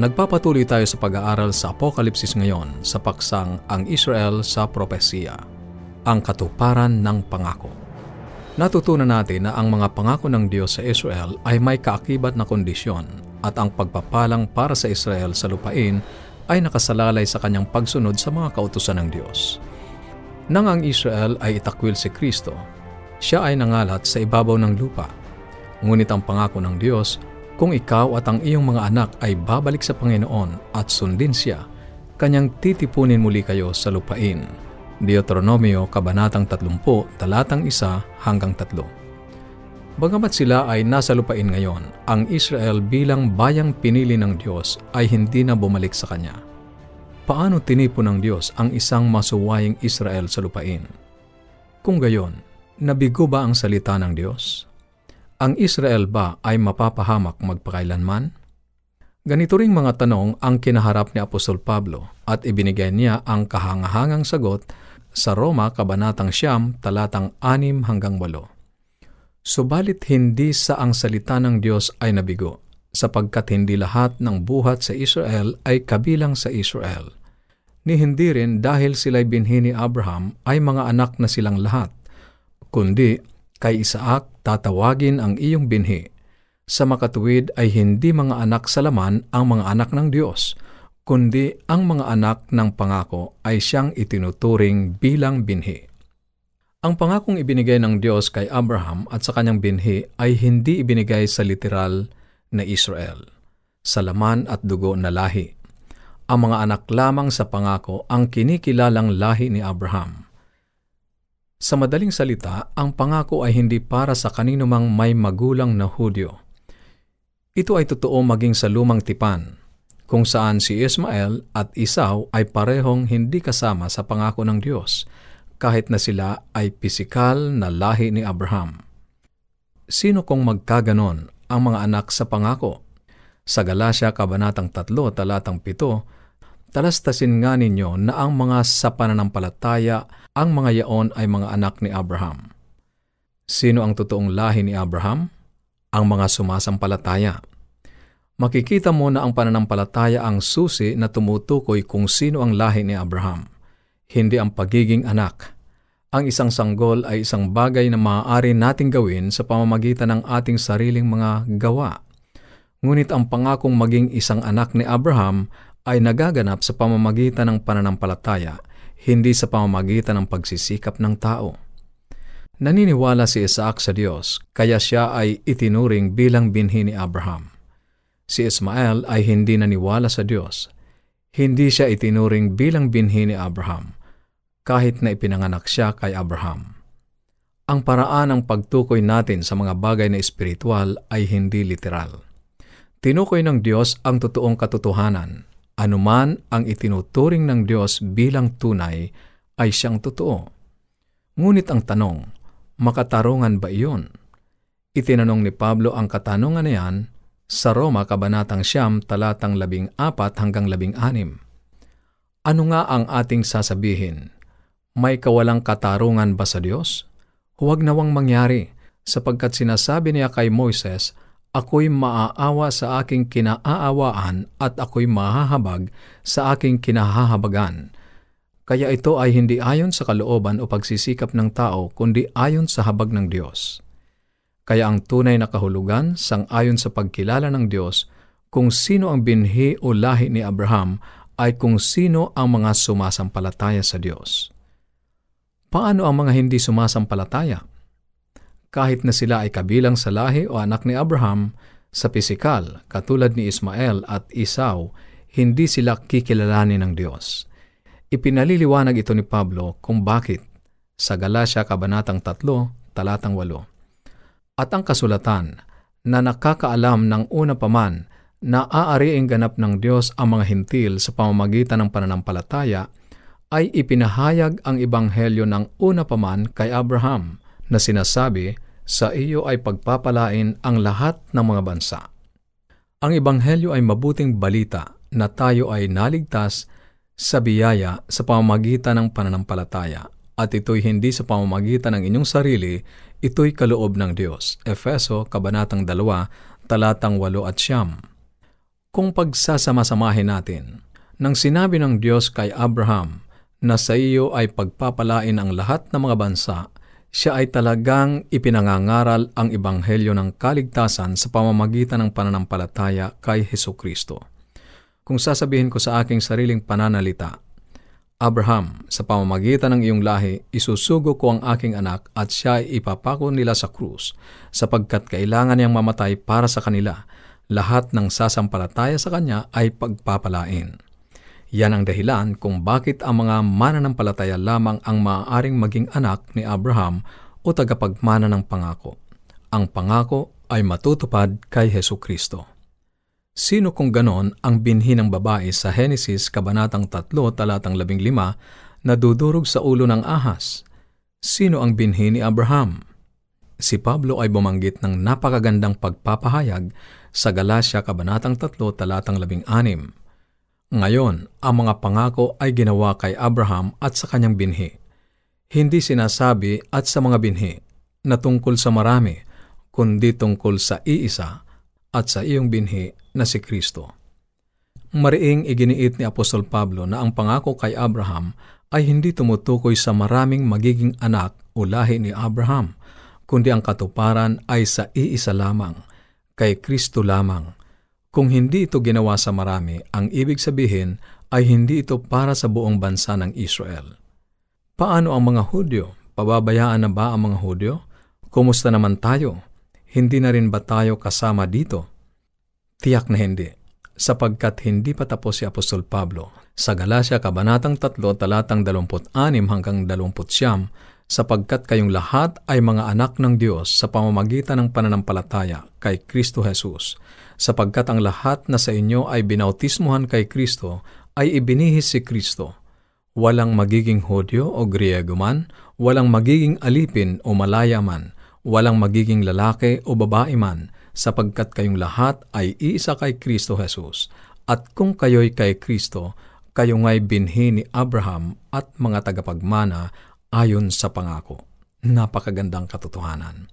Nagpapatuloy tayo sa pag-aaral sa Apokalipsis ngayon sa paksang Ang Israel sa Propesiya, ang katuparan ng pangako. Natutunan natin na ang mga pangako ng Diyos sa Israel ay may kaakibat na kondisyon at ang pagpapalang para sa Israel sa lupain ay nakasalalay sa kanyang pagsunod sa mga kautusan ng Diyos. Nang ang Israel ay itakwil si Kristo, siya ay nangalat sa ibabaw ng lupa. Ngunit ang pangako ng Diyos kung ikaw at ang iyong mga anak ay babalik sa Panginoon at sundin siya, kanyang titipunin muli kayo sa lupain. Deuteronomio Kabanatang 30, talatang 1 hanggang 3. Bagamat sila ay nasa lupain ngayon, ang Israel bilang bayang pinili ng Diyos ay hindi na bumalik sa Kanya. Paano tinipon ng Diyos ang isang masuwaying Israel sa lupain? Kung gayon, nabigo ba ang salita ng Diyos? Ang Israel ba ay mapapahamak magpakailanman? Ganito ring mga tanong ang kinaharap ni Apostol Pablo at ibinigay niya ang kahangahangang sagot sa Roma Kabanatang Siyam, talatang 6 hanggang 8. Subalit hindi sa ang salita ng Diyos ay nabigo, sapagkat hindi lahat ng buhat sa Israel ay kabilang sa Israel. Ni hindi rin dahil sila'y binhi ni Abraham ay mga anak na silang lahat, kundi Kay Isaac tatawagin ang iyong binhi. Sa makatuwid ay hindi mga anak sa laman ang mga anak ng Diyos, kundi ang mga anak ng pangako ay siyang itinuturing bilang binhi. Ang pangakong ibinigay ng Diyos kay Abraham at sa kanyang binhi ay hindi ibinigay sa literal na Israel, sa laman at dugo na lahi. Ang mga anak lamang sa pangako ang kinikilalang lahi ni Abraham. Sa madaling salita, ang pangako ay hindi para sa kanino mang may magulang na Hudyo. Ito ay totoo maging sa lumang tipan, kung saan si Ismael at Isaw ay parehong hindi kasama sa pangako ng Diyos, kahit na sila ay pisikal na lahi ni Abraham. Sino kung magkaganon ang mga anak sa pangako? Sa Galacia Kabanatang 3, talatang 7, Talastasin nga ninyo na ang mga sa pananampalataya, ang mga yaon ay mga anak ni Abraham. Sino ang totoong lahi ni Abraham? Ang mga sumasampalataya. Makikita mo na ang pananampalataya ang susi na tumutukoy kung sino ang lahi ni Abraham, hindi ang pagiging anak. Ang isang sanggol ay isang bagay na maaari nating gawin sa pamamagitan ng ating sariling mga gawa. Ngunit ang pangakong maging isang anak ni Abraham ay nagaganap sa pamamagitan ng pananampalataya, hindi sa pamamagitan ng pagsisikap ng tao. Naniniwala si Isaac sa Diyos, kaya siya ay itinuring bilang binhi ni Abraham. Si Ismael ay hindi naniwala sa Diyos. Hindi siya itinuring bilang binhi ni Abraham, kahit na ipinanganak siya kay Abraham. Ang paraan ng pagtukoy natin sa mga bagay na espiritual ay hindi literal. Tinukoy ng Diyos ang totoong katotohanan anuman ang itinuturing ng Diyos bilang tunay ay siyang totoo. Ngunit ang tanong, makatarungan ba iyon? Itinanong ni Pablo ang katanungan na yan sa Roma Kabanatang Siyam talatang labing apat hanggang labing anim. Ano nga ang ating sasabihin? May kawalang katarungan ba sa Diyos? Huwag nawang mangyari, sapagkat sinasabi niya kay Moises ako'y maaawa sa aking kinaaawaan at ako'y mahahabag sa aking kinahahabagan. Kaya ito ay hindi ayon sa kalooban o pagsisikap ng tao, kundi ayon sa habag ng Diyos. Kaya ang tunay na kahulugan sang ayon sa pagkilala ng Diyos kung sino ang binhi o lahi ni Abraham ay kung sino ang mga sumasampalataya sa Diyos. Paano ang mga hindi sumasampalataya? Kahit na sila ay kabilang sa lahi o anak ni Abraham, sa pisikal, katulad ni Ismael at Isaw, hindi sila kikilalanin ng Diyos. Ipinaliliwanag ito ni Pablo kung bakit sa Galacia Kabanatang 3, talatang 8. At ang kasulatan na nakakaalam ng una pa man na aariing ganap ng Diyos ang mga hintil sa pamamagitan ng pananampalataya, ay ipinahayag ang ibanghelyo ng una pa man kay Abraham na sinasabi, sa iyo ay pagpapalain ang lahat ng mga bansa. Ang Ebanghelyo ay mabuting balita na tayo ay naligtas sa biyaya sa pamamagitan ng pananampalataya at ito'y hindi sa pamamagitan ng inyong sarili, ito'y kaloob ng Diyos. Efeso, Kabanatang 2, talatang 8 at siyam. Kung pagsasama-samahin natin, nang sinabi ng Diyos kay Abraham na sa iyo ay pagpapalain ang lahat ng mga bansa, siya ay talagang ipinangangaral ang ebanghelyo ng kaligtasan sa pamamagitan ng pananampalataya kay Heso Kristo. Kung sasabihin ko sa aking sariling pananalita, Abraham, sa pamamagitan ng iyong lahi, isusugo ko ang aking anak at siya ay ipapako nila sa krus, sapagkat kailangan niyang mamatay para sa kanila. Lahat ng sasampalataya sa kanya ay pagpapalain. Yan ang dahilan kung bakit ang mga mananampalataya lamang ang maaaring maging anak ni Abraham o tagapagmana ng pangako. Ang pangako ay matutupad kay Heso Kristo. Sino kung ganon ang binhi ng babae sa Henesis Kabanatang 3, talatang 15 na dudurog sa ulo ng ahas? Sino ang binhi ni Abraham? Si Pablo ay bumanggit ng napakagandang pagpapahayag sa Galacia Kabanatang 3, talatang 16. Ngayon, ang mga pangako ay ginawa kay Abraham at sa kanyang binhi. Hindi sinasabi at sa mga binhi na tungkol sa marami, kundi tungkol sa iisa at sa iyong binhi na si Kristo. Mariing iginiit ni Apostol Pablo na ang pangako kay Abraham ay hindi tumutukoy sa maraming magiging anak o lahi ni Abraham, kundi ang katuparan ay sa iisa lamang, kay Kristo lamang. Kung hindi ito ginawa sa marami, ang ibig sabihin ay hindi ito para sa buong bansa ng Israel. Paano ang mga Hudyo? Pababayaan na ba ang mga Hudyo? Kumusta naman tayo? Hindi na rin ba tayo kasama dito? Tiyak na hindi, sapagkat hindi pa tapos si Apostol Pablo sa Galacia Kabanatang 3 talatang 26 hanggang 29 sapagkat kayong lahat ay mga anak ng Diyos sa pamamagitan ng pananampalataya kay Kristo Jesus, sapagkat ang lahat na sa inyo ay binautismuhan kay Kristo ay ibinihis si Kristo. Walang magiging Hodyo o Griego man, walang magiging alipin o malaya man, walang magiging lalaki o babae man, sapagkat kayong lahat ay iisa kay Kristo Jesus. At kung kayo'y kay Kristo, kayo nga'y binhi ni Abraham at mga tagapagmana ayon sa pangako. Napakagandang katotohanan.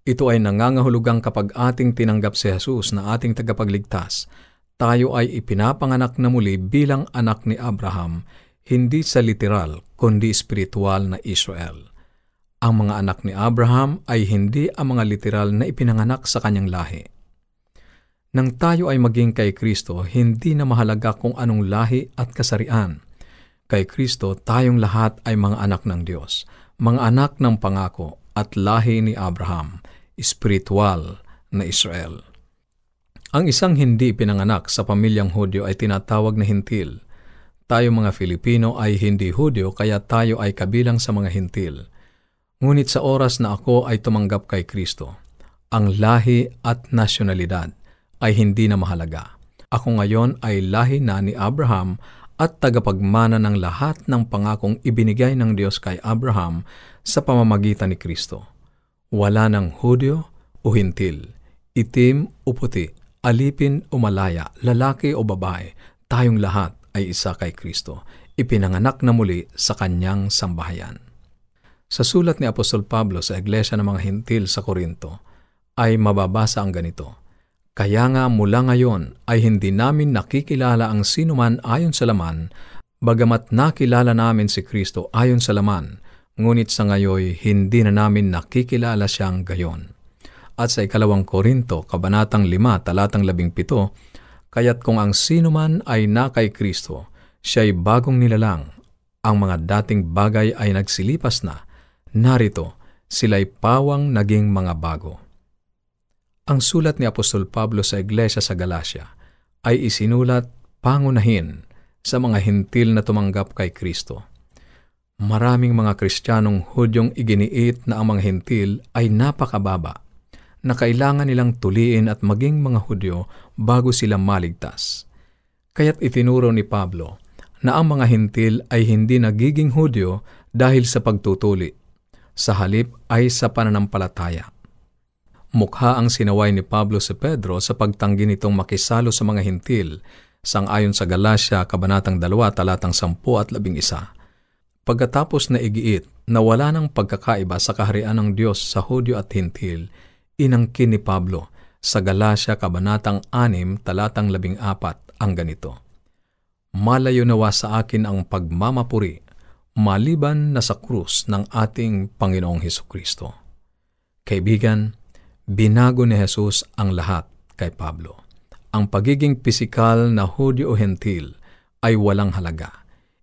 Ito ay nangangahulugang kapag ating tinanggap si Jesus na ating tagapagligtas, tayo ay ipinapanganak na muli bilang anak ni Abraham, hindi sa literal kundi spiritual na Israel. Ang mga anak ni Abraham ay hindi ang mga literal na ipinanganak sa kanyang lahi. Nang tayo ay maging kay Kristo, hindi na mahalaga kung anong lahi at kasarian. Kay Kristo, tayong lahat ay mga anak ng Diyos, mga anak ng pangako at lahi ni Abraham, espiritual na Israel. Ang isang hindi pinanganak sa pamilyang Hudyo ay tinatawag na hintil. Tayo mga Filipino ay hindi Hudyo kaya tayo ay kabilang sa mga hintil. Ngunit sa oras na ako ay tumanggap kay Kristo, ang lahi at nasyonalidad ay hindi na mahalaga. Ako ngayon ay lahi na ni Abraham at tagapagmana ng lahat ng pangakong ibinigay ng Diyos kay Abraham sa pamamagitan ni Kristo. Wala ng Hudyo o Hintil, itim o puti, alipin o malaya, lalaki o babae, tayong lahat ay isa kay Kristo, ipinanganak na muli sa kanyang sambahayan. Sa sulat ni Apostol Pablo sa Iglesia ng mga Hintil sa Korinto, ay mababasa ang ganito, Kaya nga mula ngayon ay hindi namin nakikilala ang sinuman ayon sa laman, bagamat nakilala namin si Kristo ayon sa laman, ngunit sa ngayoy hindi na namin nakikilala siyang gayon. At sa ikalawang Korinto, kabanatang 5, talatang 17, Kaya't kung ang sinuman ay na kay Kristo, siya'y bagong nilalang, ang mga dating bagay ay nagsilipas na, Narito, sila'y pawang naging mga bago. Ang sulat ni Apostol Pablo sa Iglesia sa Galacia ay isinulat pangunahin sa mga hintil na tumanggap kay Kristo. Maraming mga Kristiyanong Hudyong iginiit na ang mga hintil ay napakababa na kailangan nilang tuliin at maging mga Hudyo bago sila maligtas. Kaya't itinuro ni Pablo na ang mga hintil ay hindi nagiging Hudyo dahil sa pagtutuli, sa halip ay sa pananampalataya. Mukha ang sinaway ni Pablo si Pedro sa pagtanggi nitong makisalo sa mga hintil, sangayon sa Galacia, Kabanatang 2, talatang 10 at 11. Pagkatapos na igiit na wala ng pagkakaiba sa kaharian ng Diyos sa Hudyo at Hintil, inangkin ni Pablo sa Galacia Kabanatang 6, talatang 14 ang ganito. Malayo nawa sa akin ang pagmamapuri, maliban na sa krus ng ating Panginoong Heso Kristo. Kaibigan, binago ni Jesus ang lahat kay Pablo. Ang pagiging pisikal na Hudyo o Hentil ay walang halaga.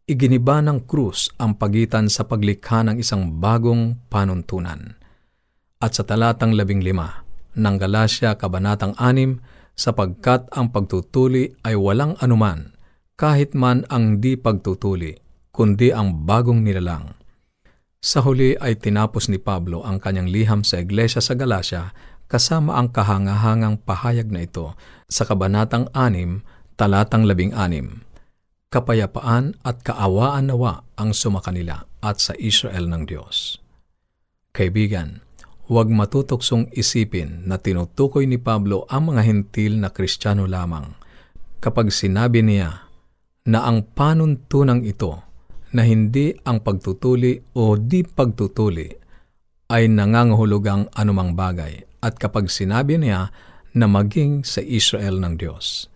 Iginiba ng krus ang pagitan sa paglikha ng isang bagong panuntunan. At sa talatang labing lima ng Galacia Kabanatang 6, sapagkat ang pagtutuli ay walang anuman, kahit man ang di pagtutuli, kundi ang bagong nilalang. Sa huli ay tinapos ni Pablo ang kanyang liham sa iglesia sa Galacia kasama ang kahangahangang pahayag na ito sa Kabanatang 6, Talatang 16. Kapayapaan at kaawaan nawa ang sumakanila at sa Israel ng Diyos. Kaibigan, huwag matutuksong isipin na tinutukoy ni Pablo ang mga hentil na kristyano lamang kapag sinabi niya na ang panuntunang ito na hindi ang pagtutuli o di pagtutuli ay nangangahulugang anumang bagay at kapag sinabi niya na maging sa Israel ng Diyos.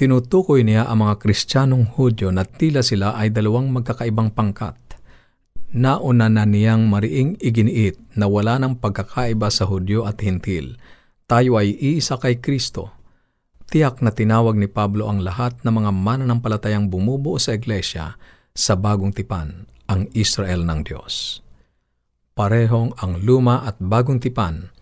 Tinutukoy niya ang mga Kristiyanong Hudyo na tila sila ay dalawang magkakaibang pangkat. Nauna na niyang mariing iginiit na wala ng pagkakaiba sa Hudyo at Hintil. Tayo ay iisa kay Kristo. Tiyak na tinawag ni Pablo ang lahat ng mga mananampalatayang bumubuo sa iglesia sa bagong tipan, ang Israel ng Diyos. Parehong ang luma at bagong tipan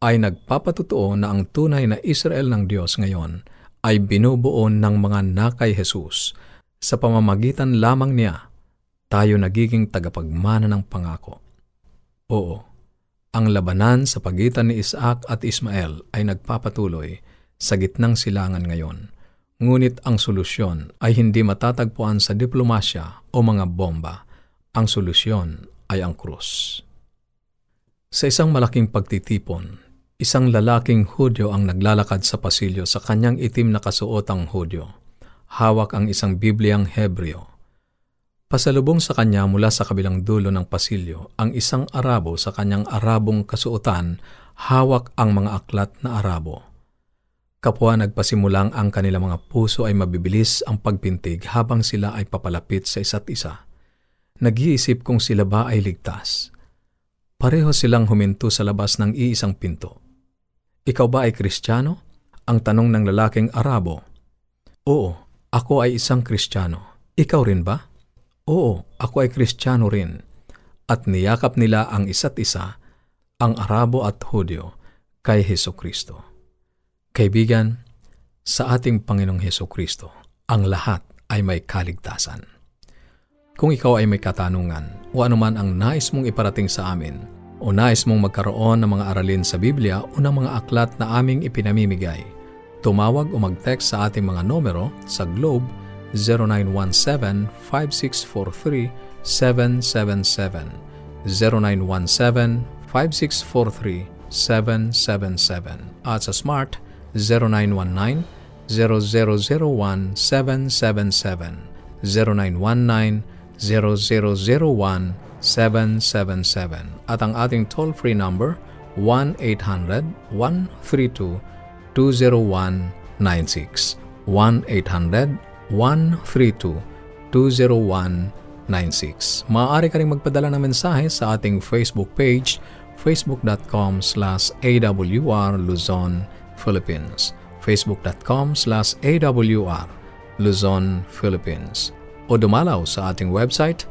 ay nagpapatutuo na ang tunay na Israel ng Diyos ngayon ay binubuo ng mga nakay Jesus. Sa pamamagitan lamang niya, tayo nagiging tagapagmana ng pangako. Oo, ang labanan sa pagitan ni Isaac at Ismael ay nagpapatuloy sa gitnang silangan ngayon. Ngunit ang solusyon ay hindi matatagpuan sa diplomasya o mga bomba. Ang solusyon ay ang krus. Sa isang malaking pagtitipon, Isang lalaking Hudyo ang naglalakad sa pasilyo sa kanyang itim na kasuotang Hudyo. Hawak ang isang Bibliang Hebreo. Pasalubong sa kanya mula sa kabilang dulo ng pasilyo ang isang Arabo sa kanyang Arabong kasuotan, hawak ang mga aklat na Arabo. Kapwa nagpasimulang ang kanilang mga puso ay mabibilis ang pagpintig habang sila ay papalapit sa isa't isa. Nag-iisip kung sila ba ay ligtas. Pareho silang huminto sa labas ng iisang pinto. Ikaw ba ay kristyano? Ang tanong ng lalaking Arabo. Oo, ako ay isang kristyano. Ikaw rin ba? Oo, ako ay kristyano rin. At niyakap nila ang isa't isa, ang Arabo at Hudyo, kay Heso Kristo. Kaibigan, sa ating Panginoong Heso Kristo, ang lahat ay may kaligtasan. Kung ikaw ay may katanungan o anuman ang nais mong iparating sa amin, o nais mong magkaroon ng mga aralin sa Biblia o ng mga aklat na aming ipinamimigay, tumawag o mag-text sa ating mga numero sa Globe 0917-5643-777 0917-5643-777 at sa Smart 0919 0001 777 0919 0001 777 at ang ating toll-free number 1-800-132-20196 1-800-132-20196 Maaari ka rin magpadala ng mensahe sa ating Facebook page facebook.com slash awr Luzon, Philippines. facebook.com slash awr Luzon, Philippines. O dumalaw sa ating website